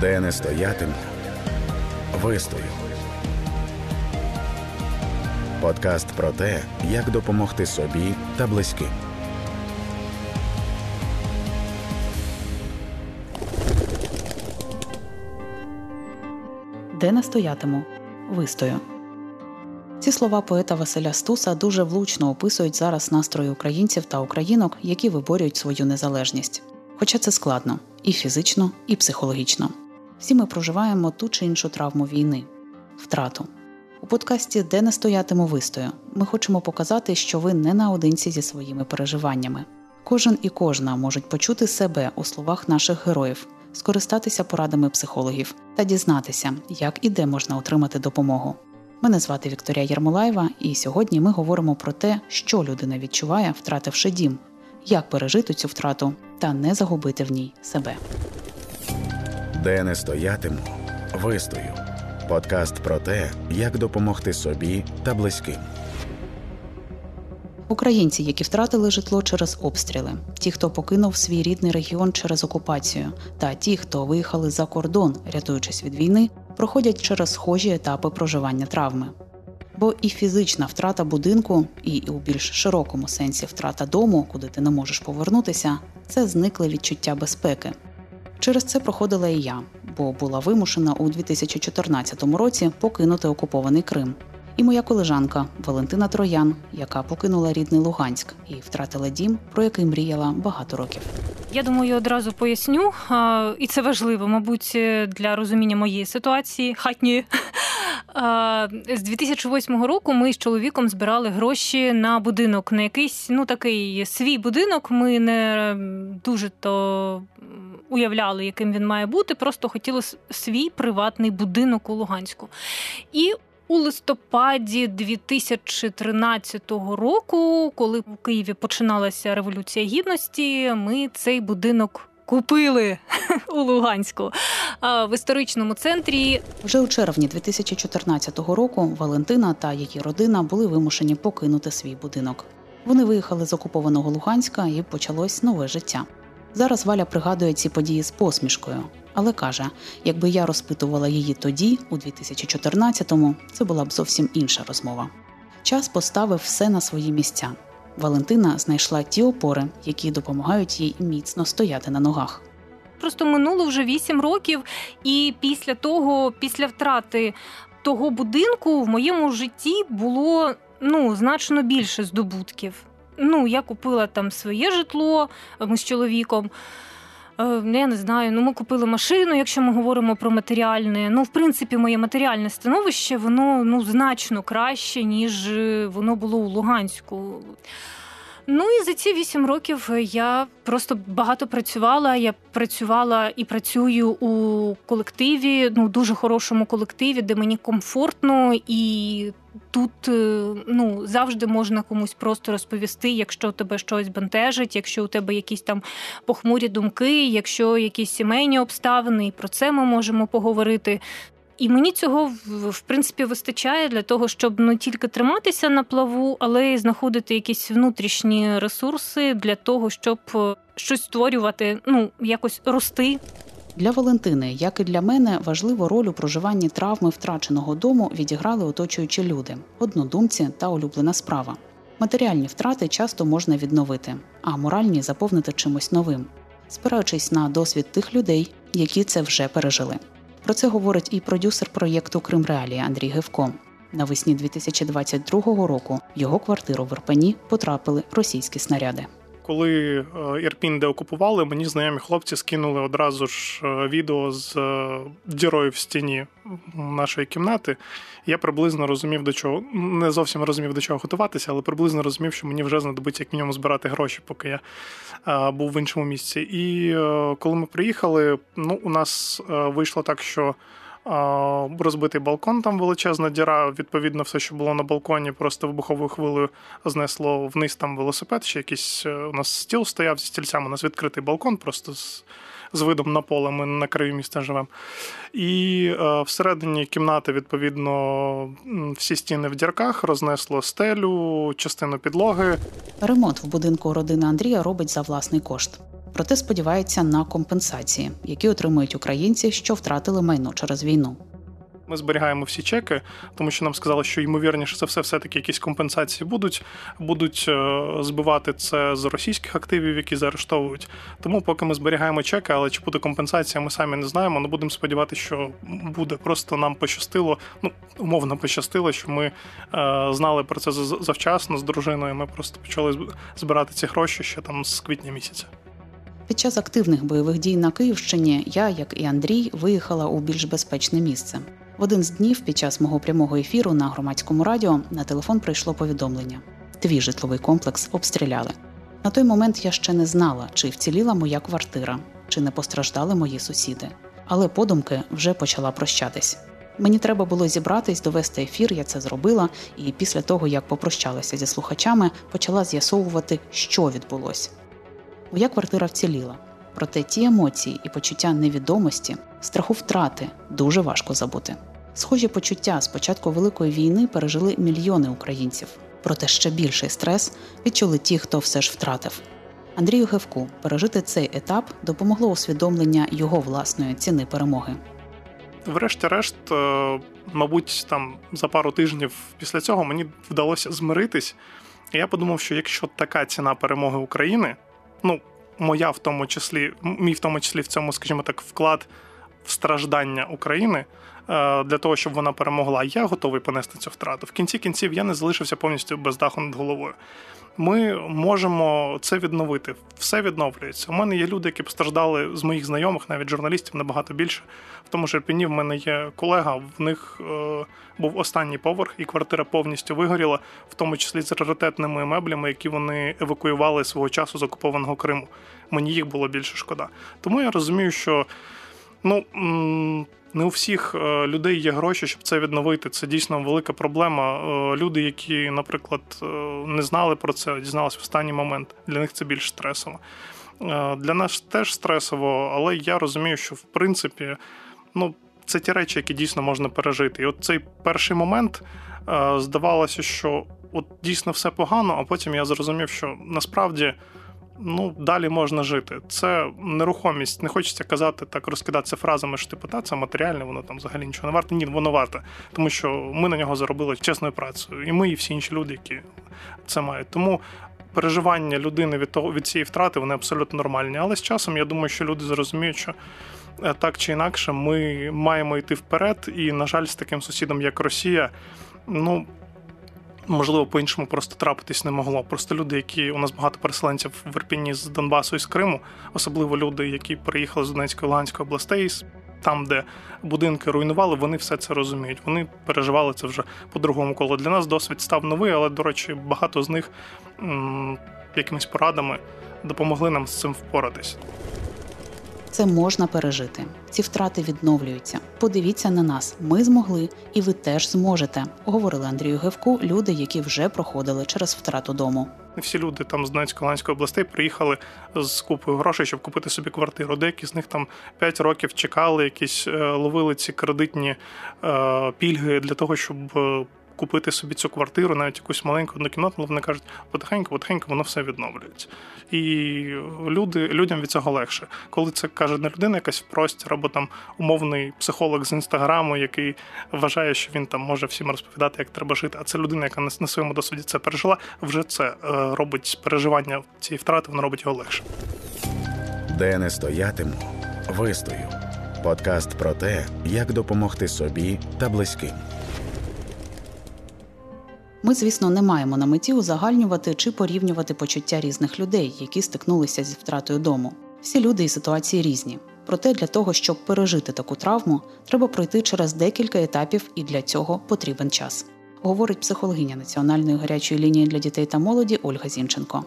Де не стоятиму, вистою. Подкаст про те, як допомогти собі та близьким. Де не стоятиму, вистою. Ці слова поета Василя Стуса дуже влучно описують зараз настрої українців та українок, які виборюють свою незалежність. Хоча це складно і фізично, і психологічно. Всі ми проживаємо ту чи іншу травму війни, втрату. У подкасті Де не стоятиму вистою ми хочемо показати, що ви не наодинці зі своїми переживаннями. Кожен і кожна можуть почути себе у словах наших героїв, скористатися порадами психологів та дізнатися, як і де можна отримати допомогу. Мене звати Вікторія Єрмолаєва, і сьогодні ми говоримо про те, що людина відчуває, втративши дім, як пережити цю втрату та не загубити в ній себе. Де не стоятиму, вистою. Подкаст про те, як допомогти собі та близьким. Українці, які втратили житло через обстріли, ті, хто покинув свій рідний регіон через окупацію, та ті, хто виїхали за кордон, рятуючись від війни, проходять через схожі етапи проживання травми. Бо і фізична втрата будинку, і у більш широкому сенсі втрата дому, куди ти не можеш повернутися, це зникле відчуття безпеки. Через це проходила і я, бо була вимушена у 2014 році покинути окупований Крим. І моя колежанка Валентина Троян, яка покинула рідний Луганськ і втратила дім, про який мріяла багато років. Я думаю, одразу поясню, і це важливо, мабуть, для розуміння моєї ситуації хатньої. З 2008 року ми з чоловіком збирали гроші на будинок, на якийсь ну такий свій будинок. Ми не дуже то уявляли, яким він має бути. Просто хотіли свій приватний будинок у Луганську. І у листопаді 2013 року, коли в Києві починалася революція гідності, ми цей будинок. Купили у Луганську в історичному центрі. Вже у червні 2014 року Валентина та її родина були вимушені покинути свій будинок. Вони виїхали з окупованого Луганська і почалось нове життя. Зараз Валя пригадує ці події з посмішкою, але каже: якби я розпитувала її тоді, у 2014-му, це була б зовсім інша розмова. Час поставив все на свої місця. Валентина знайшла ті опори, які допомагають їй міцно стояти на ногах. Просто минуло вже вісім років, і після того, після втрати того будинку, в моєму житті було ну значно більше здобутків. Ну, я купила там своє житло, ми з чоловіком. Е, я не знаю, ну ми купили машину, якщо ми говоримо про матеріальне. Ну, в принципі, моє матеріальне становище, воно ну значно краще, ніж воно було у Луганську. Ну і за ці вісім років я просто багато працювала. Я працювала і працюю у колективі, ну дуже хорошому колективі, де мені комфортно, і тут е, ну завжди можна комусь просто розповісти, якщо тебе щось бентежить, якщо у тебе якісь там похмурі думки, якщо якісь сімейні обставини, і про це ми можемо поговорити. І мені цього в принципі вистачає для того, щоб не тільки триматися на плаву, але й знаходити якісь внутрішні ресурси для того, щоб е, щось створювати, ну якось рости. Для Валентини, як і для мене, важливу роль у проживанні травми втраченого дому відіграли оточуючі люди, однодумці та улюблена справа. Матеріальні втрати часто можна відновити, а моральні заповнити чимось новим, спираючись на досвід тих людей, які це вже пережили. Про це говорить і продюсер проєкту Крим Реалії Андрій Гевко. Навесні 2022 року в його квартиру в Ірпені потрапили російські снаряди. Коли е, Ірпінь де окупували, мені знайомі хлопці скинули одразу ж е, відео з е, дірою в стіні нашої кімнати. Я приблизно розумів, до чого не зовсім розумів, до чого готуватися, але приблизно розумів, що мені вже знадобиться як мінімум збирати гроші, поки я був в іншому місці. І коли ми приїхали, ну у нас вийшло так, що розбитий балкон, там величезна діра. Відповідно, все, що було на балконі, просто вибуховою хвилею знесло вниз там велосипед. Ще якийсь е, у нас стіл стояв зі стільцями. У нас відкритий балкон, просто з. З видом на поле ми на краю міста живемо. І е, всередині кімнати, відповідно, всі стіни в дірках рознесло стелю, частину підлоги. Ремонт в будинку родини Андрія робить за власний кошт. Проте сподівається на компенсації, які отримують українці, що втратили майно через війну. Ми зберігаємо всі чеки, тому що нам сказали, що ймовірніше за все, все-таки якісь компенсації будуть, будуть е, збивати це з російських активів, які заарештовують. Тому поки ми зберігаємо чеки, але чи буде компенсація, ми самі не знаємо. Ну будемо сподіватися, що буде. Просто нам пощастило, ну умовно пощастило, що ми е, знали про це завчасно з дружиною. Ми просто почали збирати ці гроші ще там з квітня місяця. Під час активних бойових дій на Київщині я, як і Андрій, виїхала у більш безпечне місце. В один з днів під час мого прямого ефіру на громадському радіо на телефон прийшло повідомлення: твій житловий комплекс обстріляли. На той момент я ще не знала, чи вціліла моя квартира, чи не постраждали мої сусіди. Але подумки вже почала прощатись. Мені треба було зібратись, довести ефір, я це зробила, і після того, як попрощалася зі слухачами, почала з'ясовувати, що відбулося. Моя квартира вціліла. Проте ті емоції і почуття невідомості, страху втрати дуже важко забути. Схожі почуття з початку великої війни пережили мільйони українців. Проте ще більший стрес відчули ті, хто все ж втратив. Андрію Гевку пережити цей етап допомогло усвідомлення його власної ціни перемоги. Врешті-решт, е, мабуть, там за пару тижнів після цього мені вдалося змиритись. І я подумав, що якщо така ціна перемоги України, ну моя в тому числі, мій в тому числі в цьому, скажімо так, вклад в страждання України. Е, для того, щоб вона перемогла, я готовий понести цю втрату. В кінці кінців я не залишився повністю без даху над головою. Ми можемо це відновити. Все відновлюється. У мене є люди, які постраждали з моїх знайомих, навіть журналістів набагато більше. В тому ж Ірпіні в мене є колега. В них е, був останній поверх, і квартира повністю вигоріла, в тому числі з раритетними меблями, які вони евакуювали свого часу з окупованого Криму. Мені їх було більше шкода. Тому я розумію, що ну. Не у всіх е, людей є гроші, щоб це відновити. Це дійсно велика проблема. Е, люди, які, наприклад, е, не знали про це, дізналися в останній момент. Для них це більш стресово. Для нас теж стресово, але я розумію, що в принципі, ну, це ті речі, які дійсно можна пережити. І от цей перший момент здавалося, що от дійсно все погано, а потім я зрозумів, що насправді ну далі можна жити. Це нерухомість. Не хочеться казати так, розкидатися фразами, що типу, та це матеріальне, воно там взагалі нічого не варте. Ні, воно варте, тому що ми на нього заробили чесною працею, і ми, і всі інші люди, які це мають. Тому. Переживання людини від того від цієї втрати вони абсолютно нормальні. Але з часом я думаю, що люди зрозуміють, що е, так чи інакше ми маємо йти вперед. І, на жаль, з таким сусідом, як Росія, ну можливо, по-іншому просто трапитись не могло. Просто люди, які у нас багато переселенців в Ірпіні з Донбасу і з Криму, особливо люди, які приїхали з Донецької Луганської областей. Там, де будинки руйнували, вони все це розуміють. Вони переживали це вже по другому колу. Для нас досвід став новий, але, до речі, багато з них м- якимись порадами допомогли нам з цим впоратись. Це можна пережити. Ці втрати відновлюються. Подивіться на нас, ми змогли, і ви теж зможете. Говорили Андрію Гевку, люди, які вже проходили через втрату дому. Всі люди там з Донецької Луганської областей приїхали з купою грошей, щоб купити собі квартиру. Деякі з них там 5 років чекали, якісь е, ловили ці кредитні е, пільги для того, щоб е, купити собі цю квартиру, навіть якусь маленьку однокімнатну, але вони кажуть, потихеньку, потихеньку воно все відновлюється. І люди, людям від цього легше. Коли це каже не людина, якась в простір, або там умовний психолог з інстаграму, який вважає, що він там може всім розповідати, як треба жити. А це людина, яка на своєму досвіді це пережила, вже це е, робить переживання цієї втрати, воно робить його легше. Де не стоятиму, вистою. Подкаст про те, як допомогти собі та близьким. Ми, звісно, не маємо на меті узагальнювати чи порівнювати почуття різних людей, які стикнулися зі втратою дому. Всі люди і ситуації різні. Проте для того, щоб пережити таку травму, треба пройти через декілька етапів, і для цього потрібен час. Говорить психологиня Національної гарячої лінії для дітей та молоді Ольга Зінченко.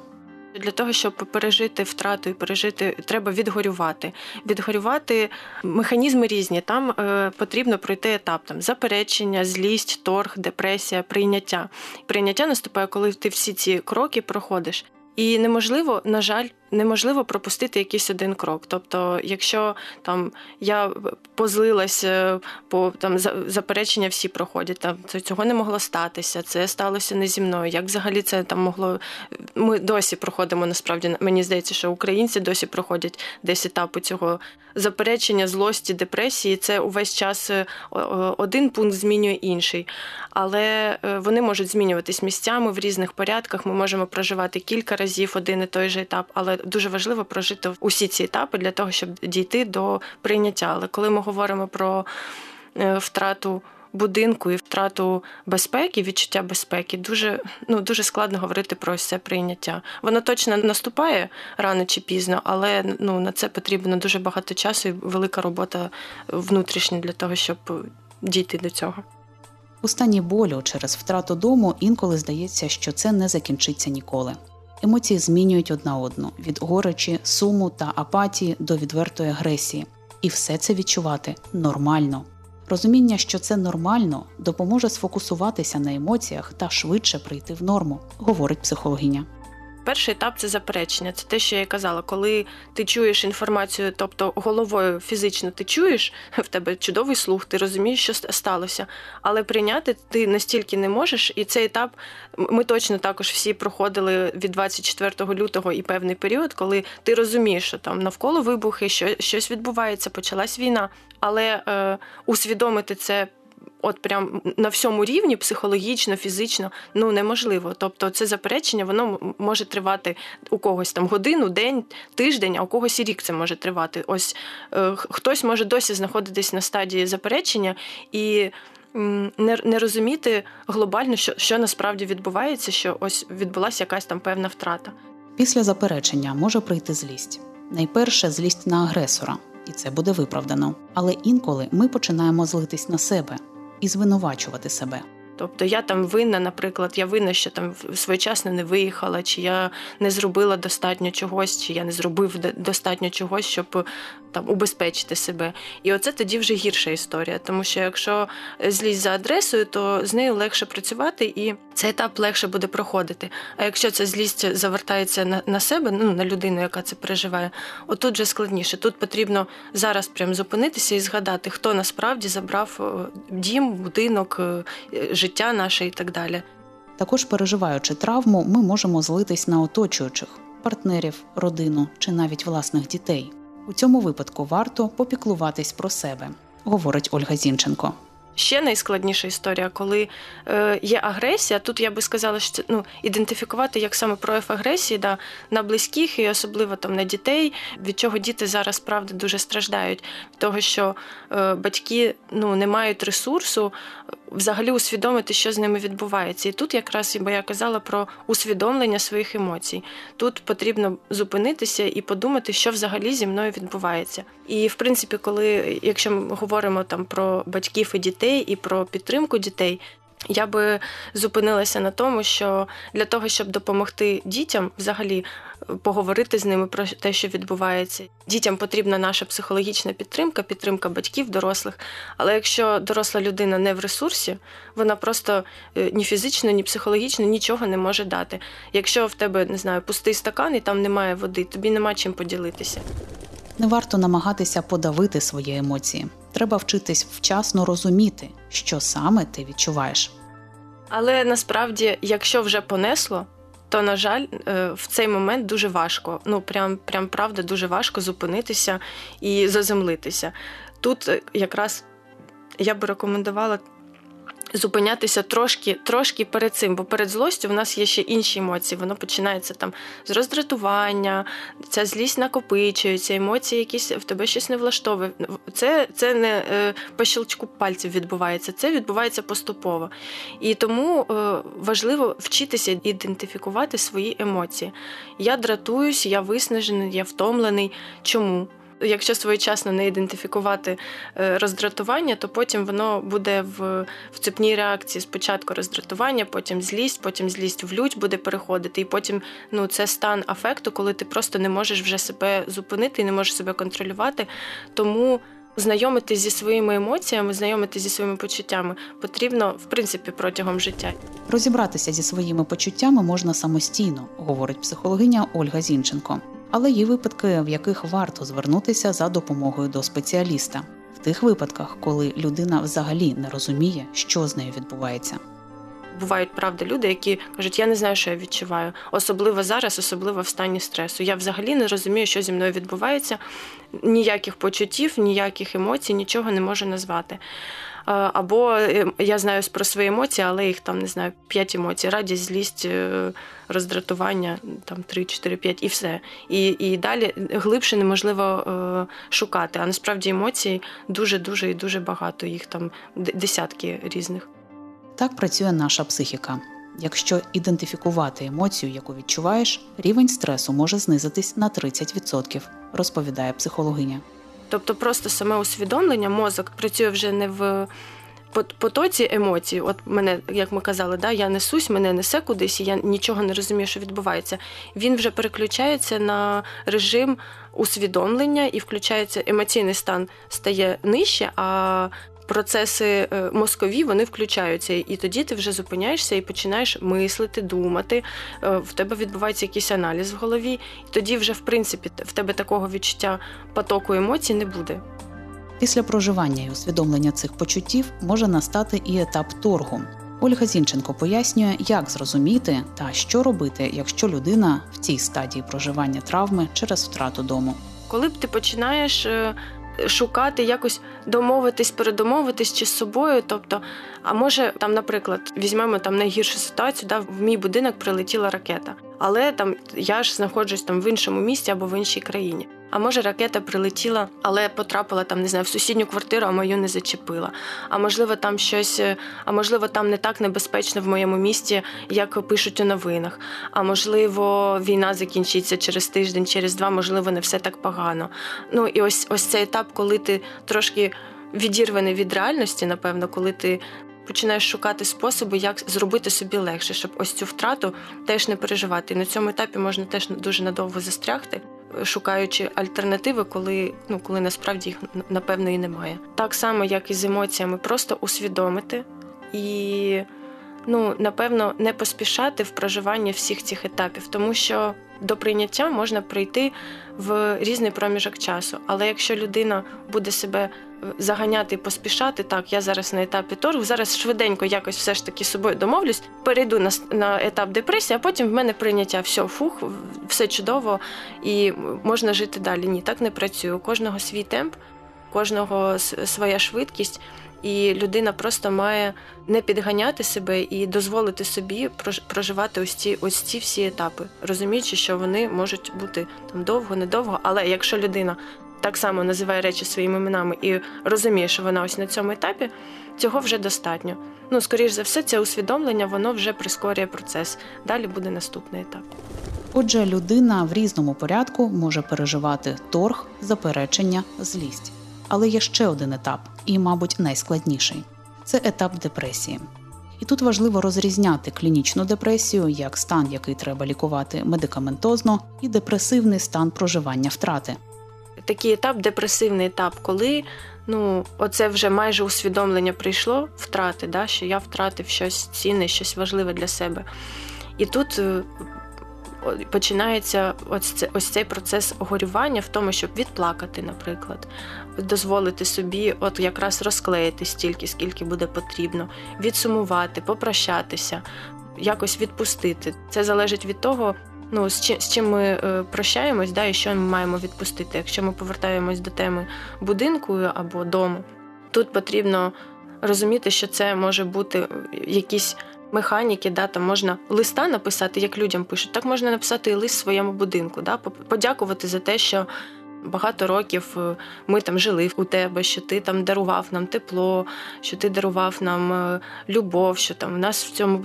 Для того, щоб пережити втрату і пережити, треба відгорювати. Відгорювати механізми різні. Там е, потрібно пройти етап там заперечення, злість, торг, депресія, прийняття. Прийняття наступає, коли ти всі ці кроки проходиш. І неможливо, на жаль, неможливо пропустити якийсь один крок. Тобто, якщо там я позлилась, е, по там заперечення всі проходять, там цього не могло статися, це сталося не зі мною. Як взагалі це там могло? Ми досі проходимо насправді. Мені здається, що українці досі проходять десь етапи цього заперечення, злості, депресії. Це увесь час е, один пункт змінює інший, але е, вони можуть змінюватись місцями в різних порядках. Ми можемо проживати кілька разів один і той же етап, але дуже важливо прожити усі ці етапи для того, щоб дійти до прийняття. Але коли ми говоримо про е, втрату будинку і втрату безпеки, відчуття безпеки, дуже ну дуже складно говорити про це прийняття. Воно точно наступає рано чи пізно, але ну на це потрібно дуже багато часу і велика робота внутрішня для того, щоб дійти до цього. У стані болю через втрату дому інколи здається, що це не закінчиться ніколи. Емоції змінюють одна одну від горечі, суму та апатії до відвертої агресії, і все це відчувати нормально. Розуміння, що це нормально, допоможе сфокусуватися на емоціях та швидше прийти в норму, говорить психологиня. Перший етап це заперечення. Це те, що я казала. Коли ти чуєш інформацію, тобто головою фізично ти чуєш, в тебе чудовий слух, ти розумієш, що сталося. Але прийняти ти настільки не можеш, і цей етап ми точно також всі проходили від 24 лютого і певний період, коли ти розумієш, що там навколо вибухи, що щось відбувається, почалась війна. Але е, усвідомити це от прям на всьому рівні, психологічно, фізично, ну неможливо. Тобто, це заперечення, воно може тривати у когось там годину, день, тиждень, а у когось і рік це може тривати. Ось е, хтось може досі знаходитись на стадії заперечення і. Не не розуміти глобально, що що насправді відбувається, що ось відбулася якась там певна втрата. Після заперечення може прийти злість. Найперше злість на агресора, і це буде виправдано. Але інколи ми починаємо злитись на себе, і звинувачувати себе. Тобто я там винна, наприклад, я винна, що там своєчасно не виїхала, чи я не зробила достатньо чогось, чи я не зробив достатньо чогось, щоб там убезпечити себе. І оце тоді вже гірша історія, тому що якщо злізь за адресою, то з нею легше працювати і цей етап легше буде проходити. А якщо ця злість завертається на на себе, ну на людину, яка це переживає, отут вже складніше. Тут потрібно зараз прям зупинитися і згадати, хто насправді забрав дім, будинок, е, життя наше і так далі. Також переживаючи травму, ми можемо злитись на оточуючих партнерів, родину чи навіть власних дітей. У цьому випадку варто попіклуватись про себе, говорить Ольга Зінченко. Ще найскладніша історія, коли е, є агресія. Тут я би сказала, що ну ідентифікувати як саме прояв агресії да, на близьких і особливо там на дітей, від чого діти зараз правда дуже страждають, того, що е, батьки ну не мають ресурсу взагалі усвідомити, що з ними відбувається. І тут якраз бо я казала про усвідомлення своїх емоцій. Тут потрібно зупинитися і подумати, що взагалі зі мною відбувається. І в принципі, коли якщо ми говоримо там про батьків і дітей і про підтримку дітей. Я би зупинилася на тому, що для того, щоб допомогти дітям, взагалі поговорити з ними про те, що відбувається. Дітям потрібна наша психологічна підтримка, підтримка батьків, дорослих. Але якщо доросла людина не в ресурсі, вона просто е, ні фізично, ні психологічно нічого не може дати. Якщо в тебе не знаю, пустий стакан і там немає води, тобі нема чим поділитися. Не варто намагатися подавити свої емоції. Треба вчитись вчасно розуміти, що саме ти відчуваєш. Але насправді, якщо вже понесло, то на жаль, е, в цей момент дуже важко. Ну прям прям правда дуже важко зупинитися і заземлитися. Тут е, якраз я би рекомендувала зупинятися трошки трошки перед цим, бо перед злостю в нас є ще інші емоції. Воно починається там з роздратування, ця злість накопичується, емоції, якісь в тебе щось не влаштовує. Це це не е, по щелчку пальців відбувається, це відбувається поступово. І тому е, важливо вчитися ідентифікувати свої емоції. Я дратуюсь, я виснажений, я втомлений. Чому? Якщо своєчасно не ідентифікувати е, роздратування, то потім воно буде в в цепній реакції. Спочатку роздратування, потім злість, потім злість в лють буде переходити, і потім ну, це стан афекту, коли ти просто не можеш вже себе зупинити і не можеш себе контролювати. Тому. Знайомитись зі своїми емоціями, знайомитись зі своїми почуттями потрібно в принципі протягом життя. Розібратися зі своїми почуттями можна самостійно, говорить психологиня Ольга Зінченко Але є випадки, в яких варто звернутися за допомогою до спеціаліста, в тих випадках, коли людина взагалі не розуміє, що з нею відбувається. Бувають правда люди, які кажуть, я не знаю, що я відчуваю, особливо зараз, особливо в стані стресу. Я взагалі не розумію, що зі мною відбувається. Ніяких почуттів, ніяких емоцій, нічого не можу назвати. Або е, я знаю про свої емоції, але їх там не знаю, п'ять емоцій: радість, злість, е, роздратування, там три, чотири, п'ять і все. І і далі глибше неможливо е, шукати. А насправді емоцій дуже, дуже і дуже багато. Їх там десятки різних. Так працює наша психіка. Якщо ідентифікувати емоцію, яку відчуваєш, рівень стресу може знизитись на 30%, розповідає психологиня. Тобто, просто саме усвідомлення, мозок працює вже не в потоці емоцій. От мене, як ми казали, да, я несусь, мене несе кудись, і я нічого не розумію, що відбувається. Він вже переключається на режим усвідомлення і включається емоційний стан стає нижче, а процеси е, мозкові вони включаються, і тоді ти вже зупиняєшся і починаєш мислити, думати. Е, в тебе відбувається якийсь аналіз в голові, і тоді вже в принципі в тебе такого відчуття потоку емоцій не буде. Після проживання і усвідомлення цих почуттів може настати і етап торгу. Ольга Зінченко пояснює, як зрозуміти та що робити, якщо людина в цій стадії проживання травми через втрату дому. Коли б ти починаєш е, шукати, якось домовитись, передомовитись чи з собою. Тобто, а може, там, наприклад, візьмемо там найгіршу ситуацію, да, в мій будинок прилетіла ракета, але там я ж знаходжусь там в іншому місті або в іншій країні. А може ракета прилетіла, але потрапила там, не знаю, в сусідню квартиру, а мою не зачепила. А можливо, там щось, а можливо, там не так небезпечно в моєму місті, як пишуть у новинах. А можливо, війна закінчиться через тиждень, через два, можливо, не все так погано. Ну і ось ось цей етап, коли ти трошки відірваний від реальності, напевно, коли ти. Починаєш шукати способи, як зробити собі легше, щоб ось цю втрату теж не переживати. І на цьому етапі можна теж дуже надовго застрягти шукаючи альтернативи, коли ну коли насправді їх напевно і немає. Так само, як і з емоціями, просто усвідомити і ну напевно не поспішати в проживанні всіх цих етапів, тому що до прийняття можна прийти в різний проміжок часу. Але якщо людина буде себе заганяти поспішати, так я зараз на етапі торгу, зараз швиденько якось все ж таки з собою домовлюсь, перейду на на етап депресії, а потім в мене прийняття все, фух, все чудово і можна жити далі. Ні, так не працює. У кожного свій темп, у кожного своя швидкість. І людина просто має не підганяти себе і дозволити собі проживати ось ці ось ці всі етапи, розуміючи, що вони можуть бути там довго, недовго. Але якщо людина так само називає речі своїми іменами і розуміє, що вона ось на цьому етапі, цього вже достатньо. Ну, скоріш за все, це усвідомлення, воно вже прискорює процес. Далі буде наступний етап. Отже, людина в різному порядку може переживати торг, заперечення, злість. Але є ще один етап, і, мабуть, найскладніший це етап депресії. І тут важливо розрізняти клінічну депресію як стан, який треба лікувати медикаментозно, і депресивний стан проживання втрати. Такий етап, депресивний етап, коли ну, оце вже майже усвідомлення прийшло втрати, да, що я втратив щось цінне, щось важливе для себе. І тут е, починається ось, ось цей процес горювання в тому, щоб відплакати, наприклад, дозволити собі, от якраз розклеїти стільки, скільки буде потрібно, відсумувати, попрощатися, якось відпустити. Це залежить від того. Ну, з чим з чим ми е, прощаємось, да, і що ми маємо відпустити. Якщо ми повертаємось до теми будинку або дому, тут потрібно розуміти, що це може бути якісь механіки, да, там можна листа написати, як людям пишуть, так можна написати і лист своєму будинку, да, подякувати за те, що багато років е, ми там жили у тебе, що ти там дарував нам тепло, що ти дарував нам е, любов, що там у нас в цьому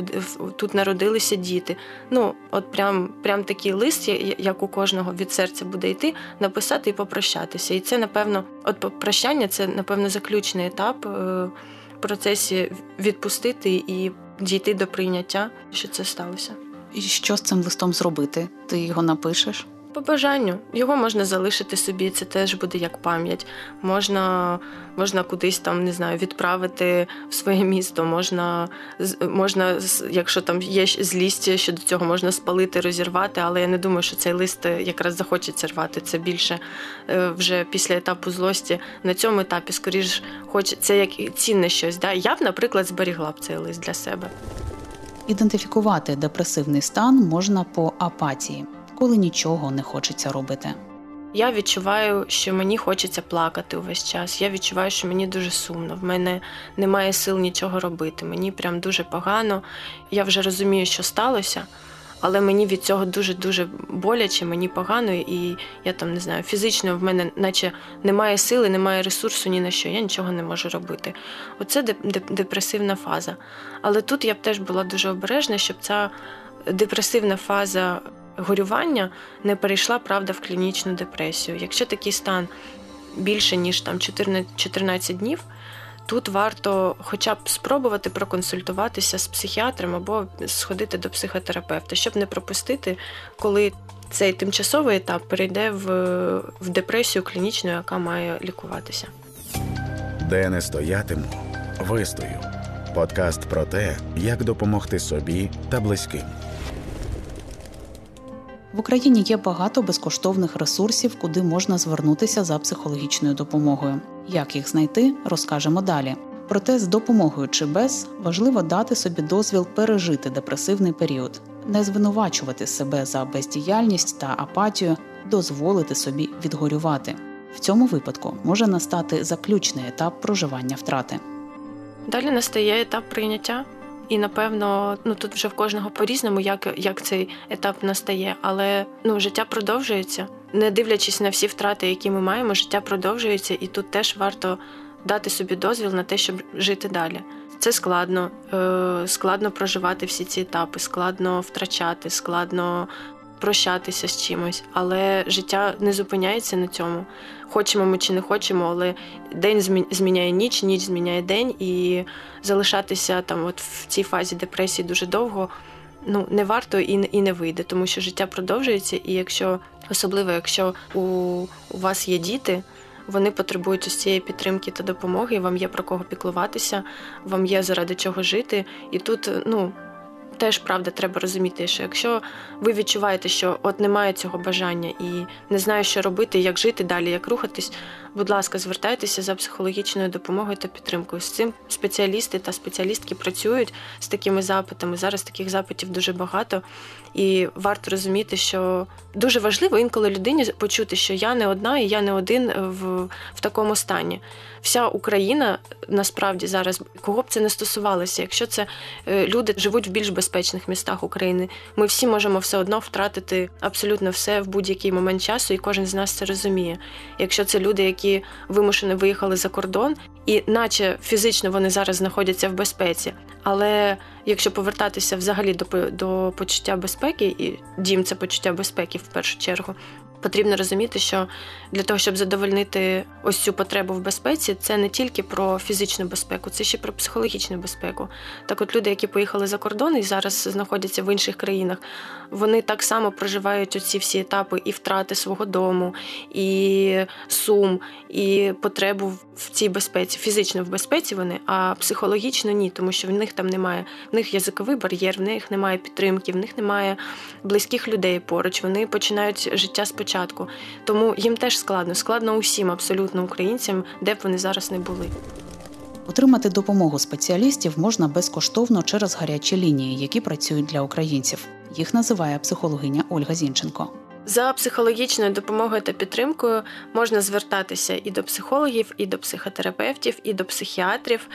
тут народилися діти. Ну, от прям прям такий лист, як у кожного від серця буде йти, написати і попрощатися. І це, напевно, от прощання це, напевно, заключний етап е, в процесі відпустити і дійти до прийняття, що це сталося. І що з цим листом зробити? Ти його напишеш? По бажанню його можна залишити собі, це теж буде як пам'ять. Можна можна кудись там не знаю відправити в своє місто. Можна, можна, якщо там є злість щодо цього, можна спалити, розірвати. Але я не думаю, що цей лист якраз захочеться рвати. Це більше е, вже після етапу злості. На цьому етапі, скоріш, хоч це як цінне щось. Да? Я б, наприклад, зберігла б цей лист для себе. Ідентифікувати депресивний стан можна по апатії коли нічого не хочеться робити. Я відчуваю, що мені хочеться плакати увесь час. Я відчуваю, що мені дуже сумно. В мене немає сил нічого робити. Мені прям дуже погано. Я вже розумію, що сталося, але мені від цього дуже-дуже боляче, мені погано, і я там не знаю, фізично в мене, наче немає сили, немає ресурсу ні на що. Я нічого не можу робити. Оце депресивна фаза. Але тут я б теж була дуже обережна, щоб ця депресивна фаза горювання не перейшла правда в клінічну депресію. Якщо такий стан більше ніж там 14 днів, тут варто хоча б спробувати проконсультуватися з психіатром або сходити до психотерапевта, щоб не пропустити, коли цей тимчасовий етап перейде в, в депресію клінічну, яка має лікуватися. Де не стоятиму, вистою. Подкаст про те, як допомогти собі та близьким. В Україні є багато безкоштовних ресурсів, куди можна звернутися за психологічною допомогою. Як їх знайти, розкажемо далі. Проте з допомогою чи без важливо дати собі дозвіл пережити депресивний період, не звинувачувати себе за бездіяльність та апатію, дозволити собі відгорювати. В цьому випадку може настати заключний етап проживання втрати. Далі настає етап прийняття. І напевно, ну тут вже в кожного по-різному, як як цей етап настає, але ну життя продовжується, не дивлячись на всі втрати, які ми маємо, життя продовжується, і тут теж варто дати собі дозвіл на те, щоб жити далі. Це складно, е, складно проживати всі ці етапи, складно втрачати, складно прощатися з чимось, але життя не зупиняється на цьому. Хочемо ми чи не хочемо, але день зміняє ніч, ніч зміняє день, і залишатися там, от в цій фазі депресії дуже довго. Ну, не варто і і не вийде, тому що життя продовжується, і якщо особливо, якщо у, у вас є діти, вони потребують ось цієї підтримки та допомоги. Вам є про кого піклуватися, вам є заради чого жити. І тут ну теж правда треба розуміти, що якщо ви відчуваєте, що от немає цього бажання і не знаю, що робити, як жити далі, як рухатись, будь ласка, звертайтеся за психологічною допомогою та підтримкою. З цим спеціалісти та спеціалістки працюють з такими запитами. Зараз таких запитів дуже багато, і варто розуміти, що дуже важливо інколи людині почути, що я не одна і я не один в, в такому стані. Вся Україна насправді зараз кого б це не стосувалося, якщо це е, люди живуть в більш безпечних містах України, ми всі можемо все одно втратити абсолютно все в будь-який момент часу, і кожен з нас це розуміє. Якщо це люди, які вимушено виїхали за кордон, і наче фізично вони зараз знаходяться в безпеці, але якщо повертатися взагалі до до почуття безпеки, і дім це почуття безпеки в першу чергу, Потрібно розуміти, що для того, щоб задовольнити ось цю потребу в безпеці, це не тільки про фізичну безпеку, це ще про психологічну безпеку. Так, от люди, які поїхали за кордон і зараз знаходяться в інших країнах, вони так само проживають оці всі етапи і втрати свого дому, і сум, і потребу в цій безпеці, фізично в безпеці вони, а психологічно ні, тому що в них там немає, в них язиковий бар'єр, в них немає підтримки, в них немає близьких людей поруч. Вони починають життя спочатку. Тому їм теж складно, складно усім абсолютно українцям, де б вони зараз не були. Отримати допомогу спеціалістів можна безкоштовно через гарячі лінії, які працюють для українців. Їх називає психологиня Ольга Зінченко. За психологічною допомогою та підтримкою можна звертатися і до психологів, і до психотерапевтів, і до психіатрів.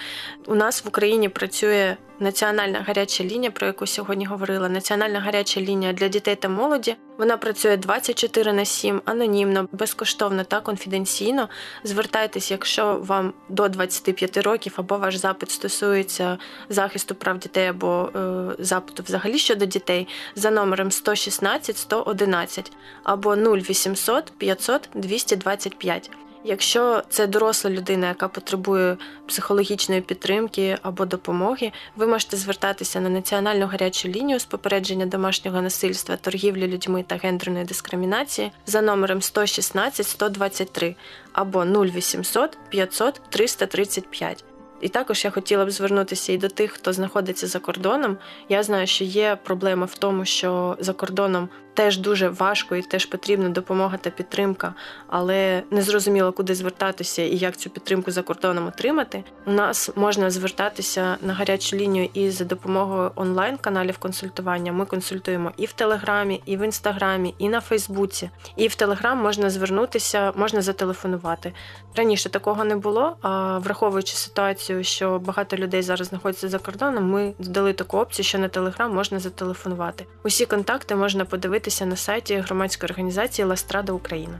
У нас в Україні працює національна гаряча лінія, про яку сьогодні говорила. Національна гаряча лінія для дітей та молоді. Вона працює 24 на 7, анонімно, безкоштовно та конфіденційно. Звертайтесь, якщо вам до 25 років або ваш запит стосується захисту прав дітей або е, запиту взагалі щодо дітей за номером 116 111 або 0800 500 225. Якщо це доросла людина, яка потребує психологічної підтримки або допомоги, ви можете звертатися на національну гарячу лінію з попередження домашнього насильства, торгівлі людьми та гендерної дискримінації за номером 116 123 або 0800 500 335. І також я хотіла б звернутися і до тих, хто знаходиться за кордоном. Я знаю, що є проблема в тому, що за кордоном теж дуже важко і теж потрібна допомога та підтримка, але не зрозуміло, куди звертатися і як цю підтримку за кордоном отримати. У нас можна звертатися на гарячу лінію і за допомогою онлайн-каналів консультування. Ми консультуємо і в Телеграмі, і в інстаграмі, і на Фейсбуці. І в Телеграм можна звернутися, можна зателефонувати. Раніше такого не було. А враховуючи ситуацію, що багато людей зараз знаходяться за кордоном, ми додали таку опцію, що на Телеграм можна зателефонувати. Усі контакти можна подивитися подивитися на сайті громадської організації Ластрада Україна.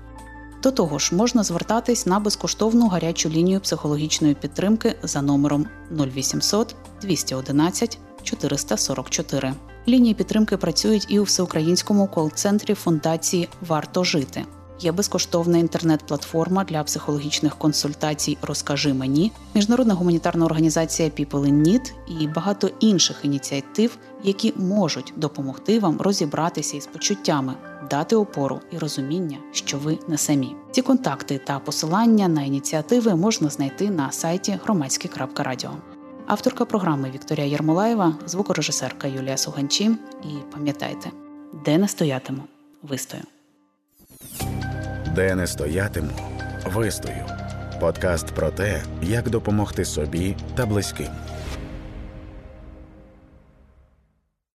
До того ж, можна звертатись на безкоштовну гарячу лінію психологічної підтримки за номером 0800 211 444. Лінії підтримки працюють і у всеукраїнському кол-центрі фундації Варто жити. Є безкоштовна інтернет-платформа для психологічних консультацій Розкажи мені, міжнародна гуманітарна організація People in Need і багато інших ініціатив, які можуть допомогти вам розібратися із почуттями, дати опору і розуміння, що ви не самі. Ці контакти та посилання на ініціативи можна знайти на сайті громадське.радіо. Авторка програми Вікторія Єрмолаєва, звукорежисерка Юлія Суганчі. І пам'ятайте, де не стоятиму, вистою. Де не стоятиму, вистою. Подкаст про те, як допомогти собі та близьким.